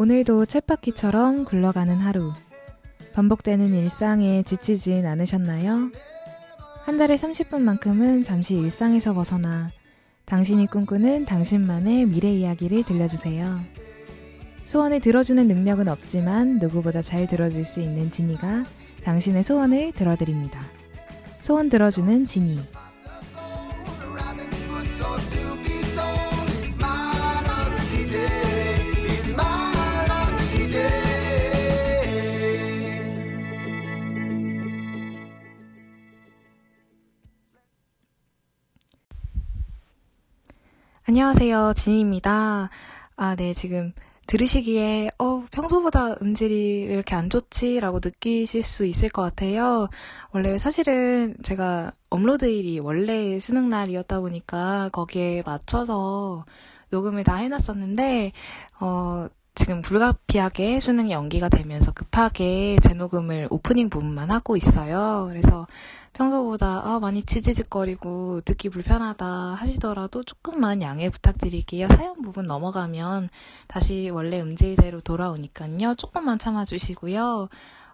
오늘도 쳇바퀴처럼 굴러가는 하루. 반복되는 일상에 지치진 않으셨나요? 한 달에 30분만큼은 잠시 일상에서 벗어나 당신이 꿈꾸는 당신만의 미래 이야기를 들려주세요. 소원을 들어주는 능력은 없지만 누구보다 잘 들어줄 수 있는 지니가 당신의 소원을 들어드립니다. 소원 들어주는 지니. 안녕하세요. 진희입니다. 아, 네, 지금 들으시기에, 어, 평소보다 음질이 왜 이렇게 안 좋지? 라고 느끼실 수 있을 것 같아요. 원래 사실은 제가 업로드일이 원래 수능 날이었다 보니까 거기에 맞춰서 녹음을 다 해놨었는데, 어, 지금 불가피하게 수능이 연기가 되면서 급하게 재녹음을 오프닝 부분만 하고 있어요. 그래서 평소보다 아, 많이 치지직거리고 듣기 불편하다 하시더라도 조금만 양해 부탁드릴게요. 사연 부분 넘어가면 다시 원래 음질대로 돌아오니까요. 조금만 참아주시고요.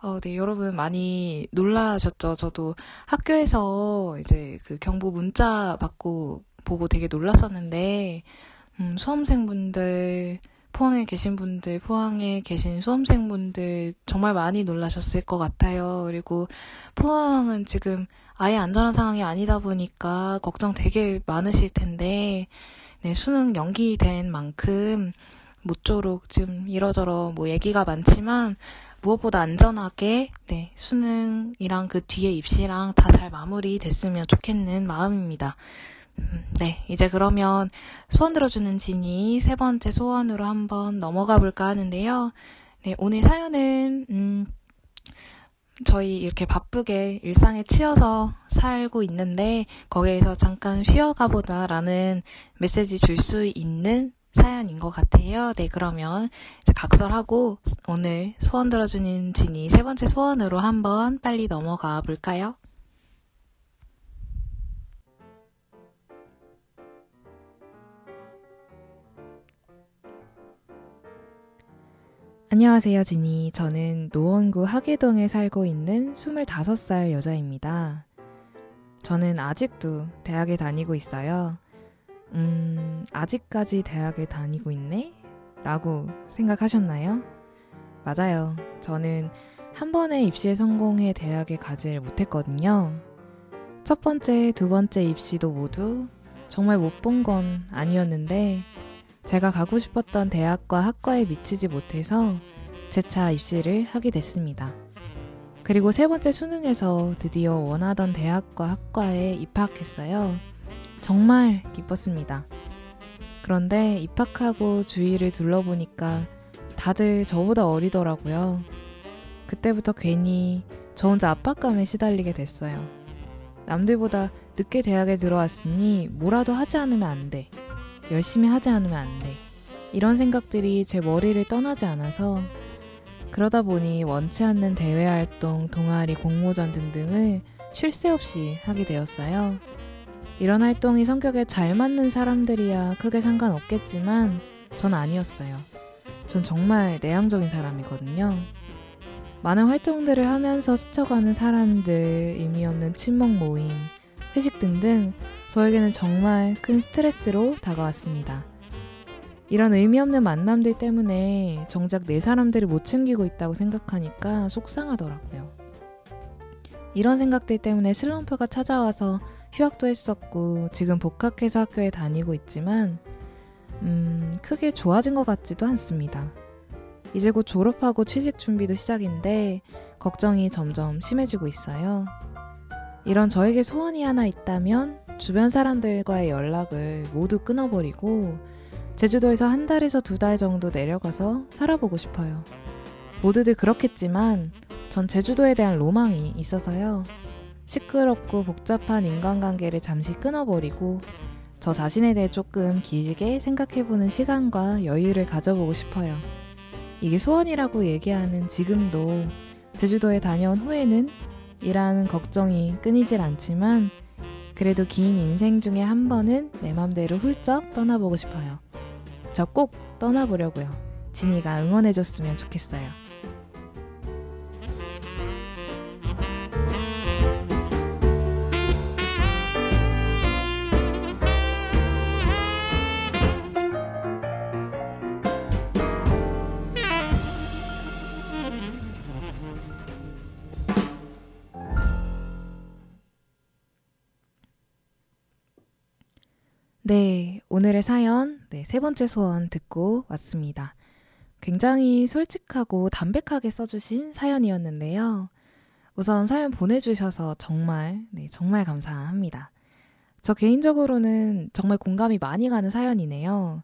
어, 네, 여러분 많이 놀라셨죠? 저도 학교에서 이제 그 경보 문자 받고 보고 되게 놀랐었는데, 음, 수험생분들, 포항에 계신 분들, 포항에 계신 수험생분들 정말 많이 놀라셨을 것 같아요. 그리고 포항은 지금 아예 안전한 상황이 아니다 보니까 걱정 되게 많으실 텐데, 네, 수능 연기된 만큼 모쪼록 지금 이러저러 뭐 얘기가 많지만 무엇보다 안전하게 네, 수능이랑 그 뒤에 입시랑 다 잘 마무리 됐으면 좋겠는 마음입니다. 음, 네, 이제 그러면 소원 들어주는 진이 세 번째 소원으로 한번 넘어가 볼까 하는데요. 네, 오늘 사연은, 음, 저희 이렇게 바쁘게 일상에 치여서 살고 있는데, 거기에서 잠깐 쉬어가 보다라는 메시지 줄 수 있는 사연인 것 같아요. 네, 그러면 각설하고 오늘 소원 들어주는 진이 세 번째 소원으로 한번 빨리 넘어가 볼까요? 안녕하세요, 지니. 저는 노원구 하계동에 살고 있는 25살 여자입니다. 저는 아직도 대학에 다니고 있어요. 음, 아직까지 대학에 다니고 있네? 라고 생각하셨나요? 맞아요. 저는 한 번에 입시에 성공해 대학에 가질 못했거든요. 첫 번째, 두 번째 입시도 모두 정말 못 본 건 아니었는데, 제가 가고 싶었던 대학과 학과에 미치지 못해서 재차 입시를 하게 됐습니다. 그리고 세 번째 수능에서 드디어 원하던 대학과 학과에 입학했어요. 정말 기뻤습니다. 그런데 입학하고 주위를 둘러보니까 다들 저보다 어리더라고요. 그때부터 괜히 저 혼자 압박감에 시달리게 됐어요. 남들보다 늦게 대학에 들어왔으니 뭐라도 하지 않으면 안 돼. 열심히 하지 않으면 안 돼. 이런 생각들이 제 머리를 떠나지 않아서 그러다 보니 원치 않는 대외 활동, 동아리, 공모전 등등을 쉴 새 없이 하게 되었어요. 이런 활동이 성격에 잘 맞는 사람들이야 크게 상관없겠지만 전 아니었어요. 전 정말 내향적인 사람이거든요. 많은 활동들을 하면서 스쳐가는 사람들, 의미 없는 친목 모임, 회식 등등 저에게는 정말 큰 스트레스로 다가왔습니다. 이런 의미 없는 만남들 때문에 정작 내 사람들을 못 챙기고 있다고 생각하니까 속상하더라고요. 이런 생각들 때문에 슬럼프가 찾아와서 휴학도 했었고 지금 복학해서 학교에 다니고 있지만 음, 크게 좋아진 것 같지도 않습니다. 이제 곧 졸업하고 취직 준비도 시작인데 걱정이 점점 심해지고 있어요. 이런 저에게 소원이 하나 있다면 주변 사람들과의 연락을 모두 끊어버리고 제주도에서 한 달에서 두 달 정도 내려가서 살아보고 싶어요. 모두들 그렇겠지만 전 제주도에 대한 로망이 있어서요. 시끄럽고 복잡한 인간관계를 잠시 끊어버리고 저 자신에 대해 조금 길게 생각해보는 시간과 여유를 가져보고 싶어요. 이게 소원이라고 얘기하는 지금도 제주도에 다녀온 후에는 이라는 걱정이 끊이질 않지만 그래도 긴 인생 중에 한 번은 내 맘대로 훌쩍 떠나보고 싶어요. 저 꼭 떠나보려고요. 진이가 응원해줬으면 좋겠어요. 네, 오늘의 사연, 네, 세 번째 소원 듣고 왔습니다. 굉장히 솔직하고 담백하게 써주신 사연이었는데요. 우선 사연 보내주셔서 정말, 네, 정말 감사합니다. 저 개인적으로는 정말 공감이 많이 가는 사연이네요.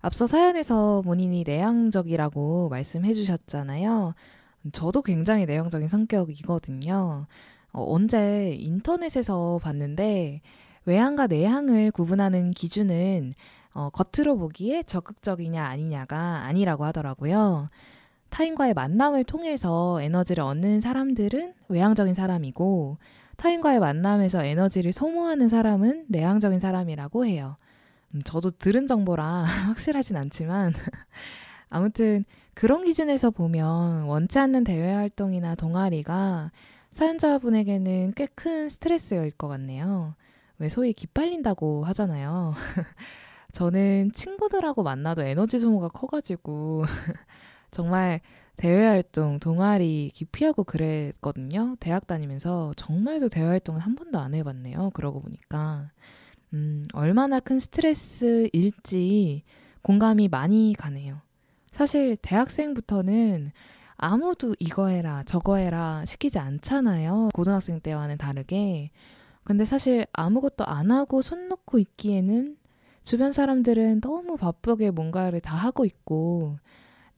앞서 사연에서 본인이 내향적이라고 말씀해 주셨잖아요. 저도 굉장히 내향적인 성격이거든요. 어, 언제 인터넷에서 봤는데, 외향과 내향을 구분하는 기준은 어, 겉으로 보기에 적극적이냐 아니냐가 아니라고 하더라고요. 타인과의 만남을 통해서 에너지를 얻는 사람들은 외향적인 사람이고 타인과의 만남에서 에너지를 소모하는 사람은 내향적인 사람이라고 해요. 음, 저도 들은 정보라 확실하진 않지만 아무튼 그런 기준에서 보면 원치 않는 대외 활동이나 동아리가 사연자분에게는 꽤 큰 스트레스일 것 같네요. 왜 소위 기빨린다고 하잖아요. 저는 친구들하고 만나도 에너지 소모가 커가지고 정말 대외 활동, 동아리 기피하고 그랬거든요. 대학 다니면서 정말도 대외 활동을 한 번도 안 해봤네요. 그러고 보니까 음, 얼마나 큰 스트레스일지 공감이 많이 가네요. 사실 대학생부터는 아무도 이거 해라, 저거 해라 시키지 않잖아요. 고등학생 때와는 다르게. 근데 사실 아무것도 안 하고 손 놓고 있기에는 주변 사람들은 너무 바쁘게 뭔가를 다 하고 있고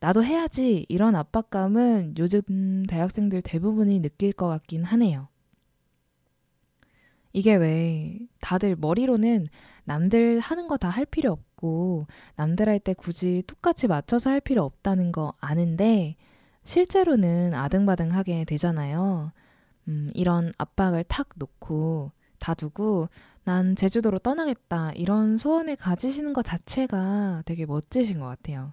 나도 해야지 이런 압박감은 요즘 대학생들 대부분이 느낄 것 같긴 하네요. 이게 왜 다들 머리로는 남들 하는 거 다 할 필요 없고 남들 할 때 굳이 똑같이 맞춰서 할 필요 없다는 거 아는데 실제로는 아등바등하게 되잖아요. 음, 이런 압박을 탁 놓고 다 두고 난 제주도로 떠나겠다 이런 소원을 가지시는 것 자체가 되게 멋지신 것 같아요.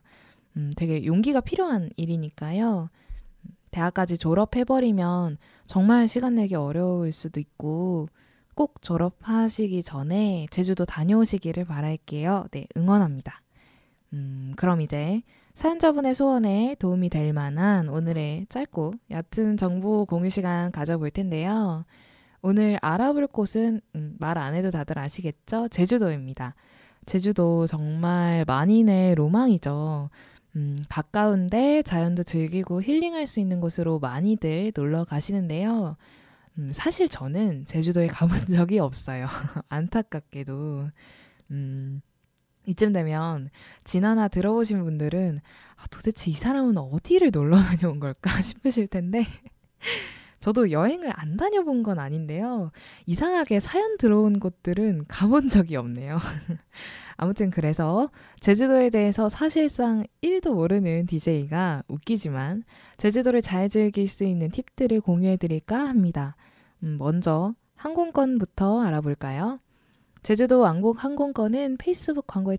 음, 되게 용기가 필요한 일이니까요. 대학까지 졸업해버리면 정말 시간 내기 어려울 수도 있고 꼭 졸업하시기 전에 제주도 다녀오시기를 바랄게요. 네, 응원합니다. 음, 그럼 이제 사연자분의 소원에 도움이 될 만한 오늘의 짧고 얕은 정보 공유 시간 가져볼 텐데요. 오늘 알아볼 곳은 음, 말안 해도 다들 아시겠죠? 제주도입니다. 제주도 정말 만인의 로망이죠. 음, 가까운데 자연도 즐기고 힐링할 수 있는 곳으로 많이들 놀러 가시는데요. 음, 사실 저는 제주도에 가본 적이 없어요. 안타깝게도. 음, 이쯤 되면 지나나 들어보신 분들은 아, 도대체 이 사람은 어디를 놀러 다녀온 걸까 싶으실 텐데 저도 여행을 안 다녀본 건 아닌데요. 이상하게 사연 들어온 곳들은 가본 적이 없네요. 아무튼 그래서 제주도에 대해서 사실상 1도 모르는 DJ가 웃기지만 제주도를 잘 즐길 수 있는 팁들을 공유해 드릴까 합니다. 음, 먼저 항공권부터 알아볼까요? 제주도 왕복 항공권은 페이스북 광고에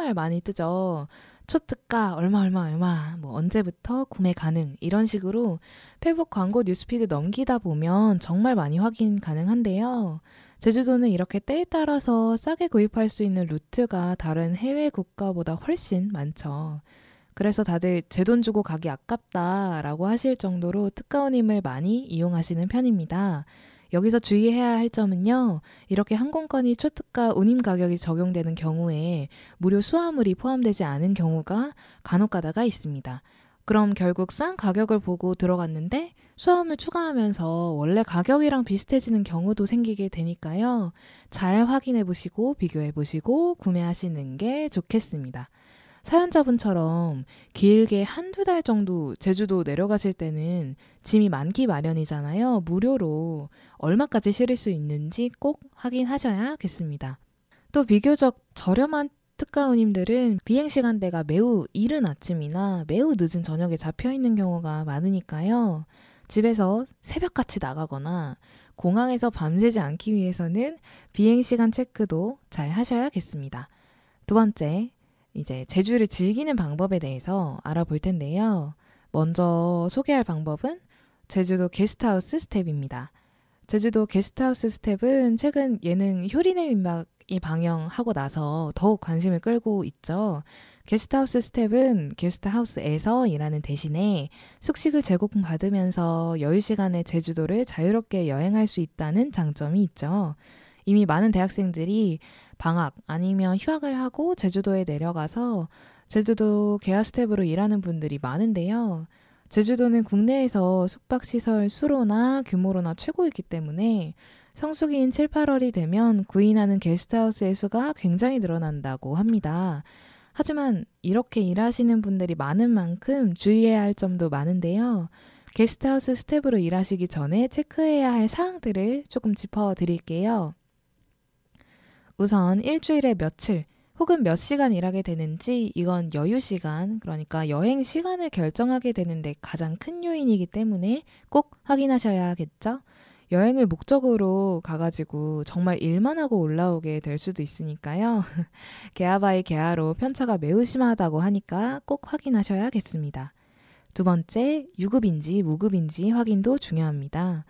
정말 많이 뜨죠. 초특가 얼마 얼마 얼마 뭐 언제부터 구매 가능 이런 식으로 페북 광고 뉴스피드 넘기다 보면 정말 많이 확인 가능한데요. 제주도는 이렇게 때에 따라서 싸게 구입할 수 있는 루트가 다른 해외 국가보다 훨씬 많죠. 그래서 다들 제 돈 주고 가기 아깝다라고 하실 정도로 특가원임을 많이 이용하시는 편입니다. 여기서 주의해야 할 점은요. 이렇게 항공권이 초특가 운임 가격이 적용되는 경우에 무료 수화물이 포함되지 않은 경우가 간혹 가다가 있습니다. 그럼 결국 싼 가격을 보고 들어갔는데 수화물 추가하면서 원래 가격이랑 비슷해지는 경우도 생기게 되니까요. 잘 확인해 보시고 비교해 보시고 구매하시는 게 좋겠습니다. 사연자분처럼 길게 한두 달 정도 제주도 내려가실 때는 짐이 많기 마련이잖아요. 무료로 얼마까지 실을 수 있는지 꼭 확인하셔야겠습니다. 또 비교적 저렴한 특가운임들은 비행 시간대가 매우 이른 아침이나 매우 늦은 저녁에 잡혀 있는 경우가 많으니까요. 집에서 새벽같이 나가거나 공항에서 밤새지 않기 위해서는 비행 시간 체크도 잘 하셔야겠습니다. 두 번째, 이제 제주를 즐기는 방법에 대해서 알아볼 텐데요. 먼저 소개할 방법은 제주도 게스트하우스 스태프입니다. 제주도 게스트하우스 스태프는 최근 예능 효리네 민박이 방영하고 나서 더욱 관심을 끌고 있죠. 게스트하우스 스태프는 게스트하우스에서 일하는 대신에 숙식을 제공받으면서 여유 시간에 제주도를 자유롭게 여행할 수 있다는 장점이 있죠. 이미 많은 대학생들이 방학 아니면 휴학을 하고 제주도에 내려가서 제주도 게하 스태프로 일하는 분들이 많은데요. 제주도는 국내에서 숙박시설 수로나 규모로나 최고이기 때문에 성수기인 7, 8월이 되면 구인하는 게스트하우스의 수가 굉장히 늘어난다고 합니다. 하지만 이렇게 일하시는 분들이 많은 만큼 주의해야 할 점도 많은데요. 게스트하우스 스태프로 일하시기 전에 체크해야 할 사항들을 조금 짚어 드릴게요. 우선 일주일에 며칠 혹은 몇 시간 일하게 되는지 이건 여유 시간, 그러니까 여행 시간을 결정하게 되는데 가장 큰 요인이기 때문에 꼭 확인하셔야겠죠? 여행을 목적으로 가가지고 정말 일만 하고 올라오게 될 수도 있으니까요. 개아바의 개아로 편차가 매우 심하다고 하니까 꼭 확인하셔야겠습니다. 두 번째, 유급인지 무급인지 확인도 중요합니다.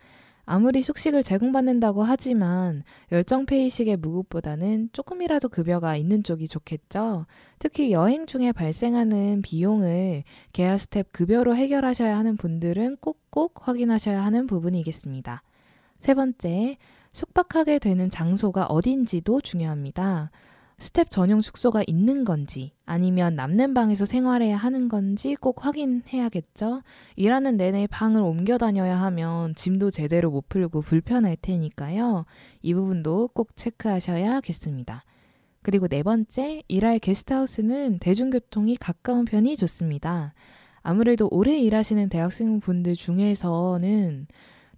아무리 숙식을 제공받는다고 하지만 열정페이식의 무급보다는 조금이라도 급여가 있는 쪽이 좋겠죠. 특히 여행 중에 발생하는 비용을 게하 스텝 급여로 해결하셔야 하는 분들은 꼭꼭 확인하셔야 하는 부분이겠습니다. 세 번째, 숙박하게 되는 장소가 어딘지도 중요합니다. 스텝 전용 숙소가 있는 건지 아니면 남는 방에서 생활해야 하는 건지 꼭 확인해야겠죠. 일하는 내내 방을 옮겨 다녀야 하면 짐도 제대로 못 풀고 불편할 테니까요. 이 부분도 꼭 체크하셔야겠습니다. 그리고 네 번째, 일할 게스트하우스는 대중교통이 가까운 편이 좋습니다. 아무래도 오래 일하시는 대학생분들 중에서는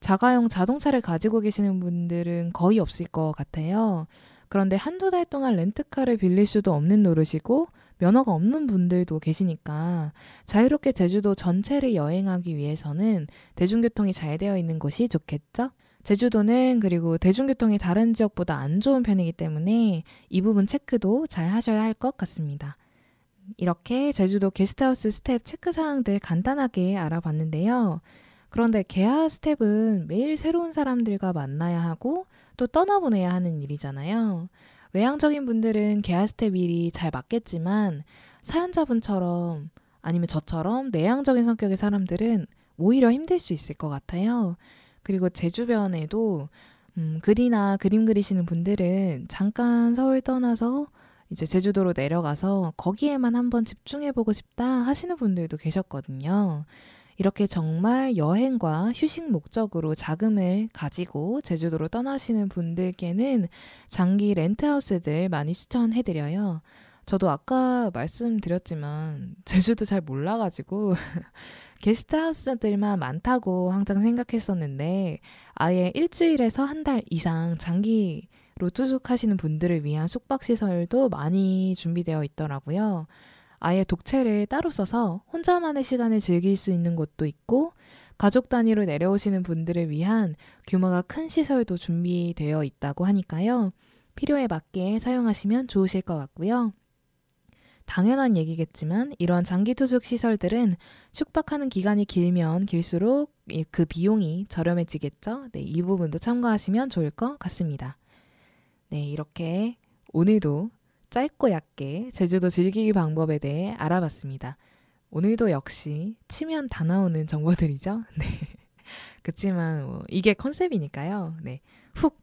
자가용 자동차를 가지고 계시는 분들은 거의 없을 것 같아요. 그런데 한두 달 동안 렌트카를 빌릴 수도 없는 노릇이고 면허가 없는 분들도 계시니까 자유롭게 제주도 전체를 여행하기 위해서는 대중교통이 잘 되어 있는 곳이 좋겠죠? 제주도는 그리고 대중교통이 다른 지역보다 안 좋은 편이기 때문에 이 부분 체크도 잘 하셔야 할 것 같습니다. 이렇게 제주도 게스트하우스 스텝 체크 사항들 간단하게 알아봤는데요. 그런데 게하 스텝은 매일 새로운 사람들과 만나야 하고 또 떠나보내야 하는 일이잖아요. 외향적인 분들은 게하 스텝 일이 잘 맞겠지만 사연자분처럼 아니면 저처럼 내향적인 성격의 사람들은 오히려 힘들 수 있을 것 같아요. 그리고 제 주변에도 음, 글이나 그림 그리시는 분들은 잠깐 서울 떠나서 이제 제주도로 내려가서 거기에만 한번 집중해보고 싶다 하시는 분들도 계셨거든요. 이렇게 정말 여행과 휴식 목적으로 자금을 가지고 제주도로 떠나시는 분들께는 장기 렌트하우스들 많이 추천해드려요. 저도 아까 말씀드렸지만 제주도 잘 몰라가지고 게스트하우스들만 많다고 항상 생각했었는데 아예 일주일에서 한 달 이상 장기로 투숙하시는 분들을 위한 숙박시설도 많이 준비되어 있더라고요. 아예 독채를 따로 써서 혼자만의 시간을 즐길 수 있는 곳도 있고 가족 단위로 내려오시는 분들을 위한 규모가 큰 시설도 준비되어 있다고 하니까요. 필요에 맞게 사용하시면 좋으실 것 같고요. 당연한 얘기겠지만 이러한 장기 투숙 시설들은 숙박하는 기간이 길면 길수록 그 비용이 저렴해지겠죠. 네, 이 부분도 참고하시면 좋을 것 같습니다. 네, 이렇게 오늘도 짧고 얇게 제주도 즐기기 방법에 대해 알아봤습니다. 오늘도 역시 치면 다 나오는 정보들이죠. 네. 그렇지만 뭐 이게 컨셉이니까요. 네. 훅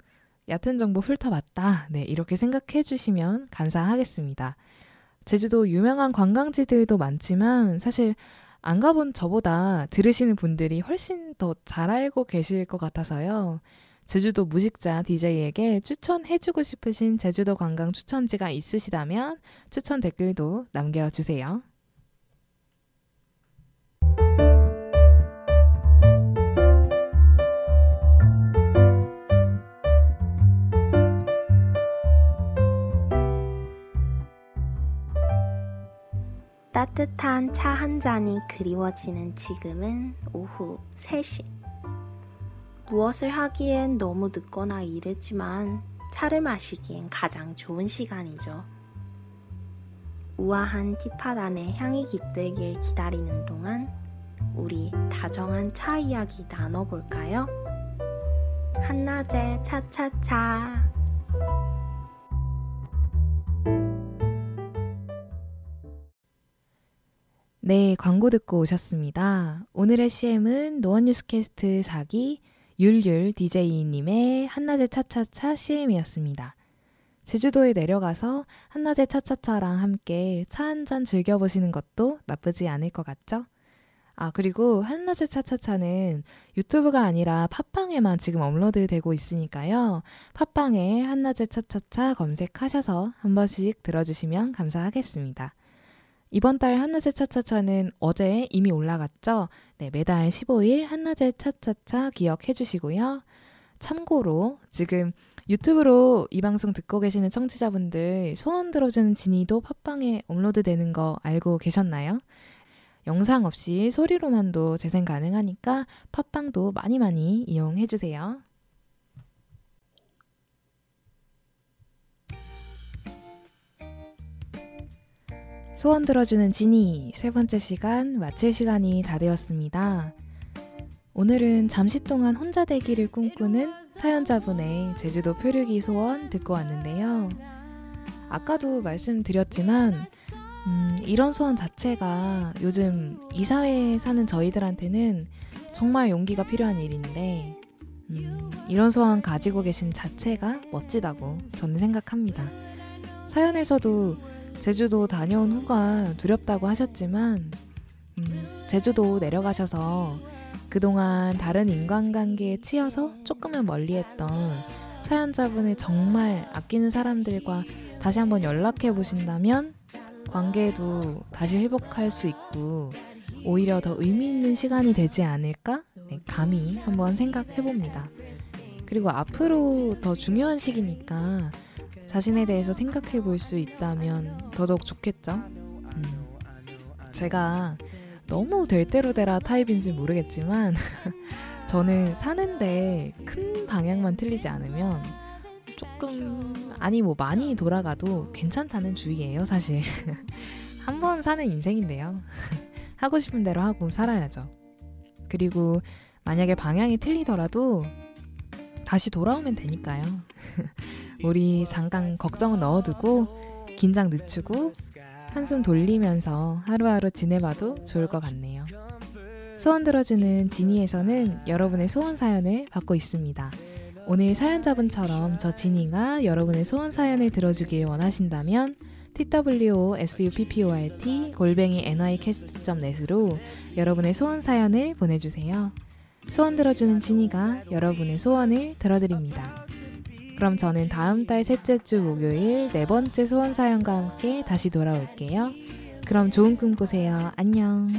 얕은 정보 훑어봤다. 네, 이렇게 생각해 주시면 감사하겠습니다. 제주도 유명한 관광지들도 많지만 사실 안 가본 저보다 들으시는 분들이 훨씬 더 잘 알고 계실 것 같아서요. 제주도 무식자 DJ에게 추천해주고 싶으신 제주도 관광 추천지가 있으시다면 추천 댓글도 남겨주세요. 따뜻한 차 한 잔이 그리워지는 지금은 오후 3시. 무엇을 하기엔 너무 늦거나 이르지만 차를 마시기엔 가장 좋은 시간이죠. 우아한 안에 향이 깃들길 기다리는 동안 우리 다정한 차 이야기 나눠볼까요? 한낮에 차차차. 네, 광고 듣고 오셨습니다. 오늘의 CM은 노원뉴스캐스트 4기 율율 DJ님의 한낮의 차차차 CM이었습니다. 제주도에 내려가서 한낮의 차차차랑 함께 차 한 잔 즐겨보시는 것도 나쁘지 않을 것 같죠? 아, 그리고 한낮의 차차차는 유튜브가 아니라 팟빵에만 지금 업로드 되고 있으니까요. 팟빵에 한낮의 차차차 검색하셔서 한 번씩 들어주시면 감사하겠습니다. 이번 달 한낮의 차차차는 어제 이미 올라갔죠? 네, 매달 15일 한낮의 차차차 기억해 주시고요. 참고로 지금 유튜브로 이 방송 듣고 계시는 청취자분들 소원 들어주는 진이도 팟빵에 업로드 되는 거 알고 계셨나요? 영상 없이 소리로만도 재생 가능하니까 팟빵도 많이 많이 이용해 주세요. 소원 들어주는 지니 세 번째 시간 마칠 시간이 다 되었습니다. 오늘은 잠시 동안 혼자 되기를 꿈꾸는 사연자분의 제주도 표류기 소원 듣고 왔는데요. 아까도 말씀드렸지만 음, 이런 소원 자체가 요즘 이 사회에 사는 저희들한테는 정말 용기가 필요한 일인데 음, 이런 소원 가지고 계신 자체가 멋지다고 저는 생각합니다. 사연에서도 제주도 다녀온 후가 두렵다고 하셨지만 음, 제주도 내려가셔서 그동안 다른 인간관계에 치여서 조금은 멀리했던 사연자분의 정말 아끼는 사람들과 다시 한번 연락해 보신다면 관계도 다시 회복할 수 있고 오히려 더 의미 있는 시간이 되지 않을까? 네, 감히 한번 생각해 봅니다. 그리고 앞으로 더 중요한 시기니까 자신에 대해서 생각해 볼 수 있다면 더더욱 좋겠죠? 음, 제가 너무 될 대로 되라 타입인지 모르겠지만 저는 사는데 큰 방향만 틀리지 않으면 조금 아니 뭐 많이 돌아가도 괜찮다는 주의예요 사실. 한 번 사는 인생인데요. 하고 싶은 대로 하고 살아야죠. 그리고 만약에 방향이 틀리더라도 다시 돌아오면 되니까요 우리 잠깐 걱정은 넣어두고 긴장 늦추고 한숨 돌리면서 하루하루 지내봐도 좋을 것 같네요. 소원 들어주는 지니에서는 여러분의 소원 사연을 받고 있습니다. 오늘 사연자분처럼 저 지니가 여러분의 소원 사연을 들어주길 원하신다면 twosuport 골뱅이 nycast.net으로 여러분의 소원 사연을 보내주세요. 소원 들어주는 지니가 여러분의 소원을 들어드립니다. 그럼 저는 다음 달 셋째 주 목요일 네 번째 소원 사연과 함께 다시 돌아올게요. 그럼 좋은 꿈 꾸세요. 안녕.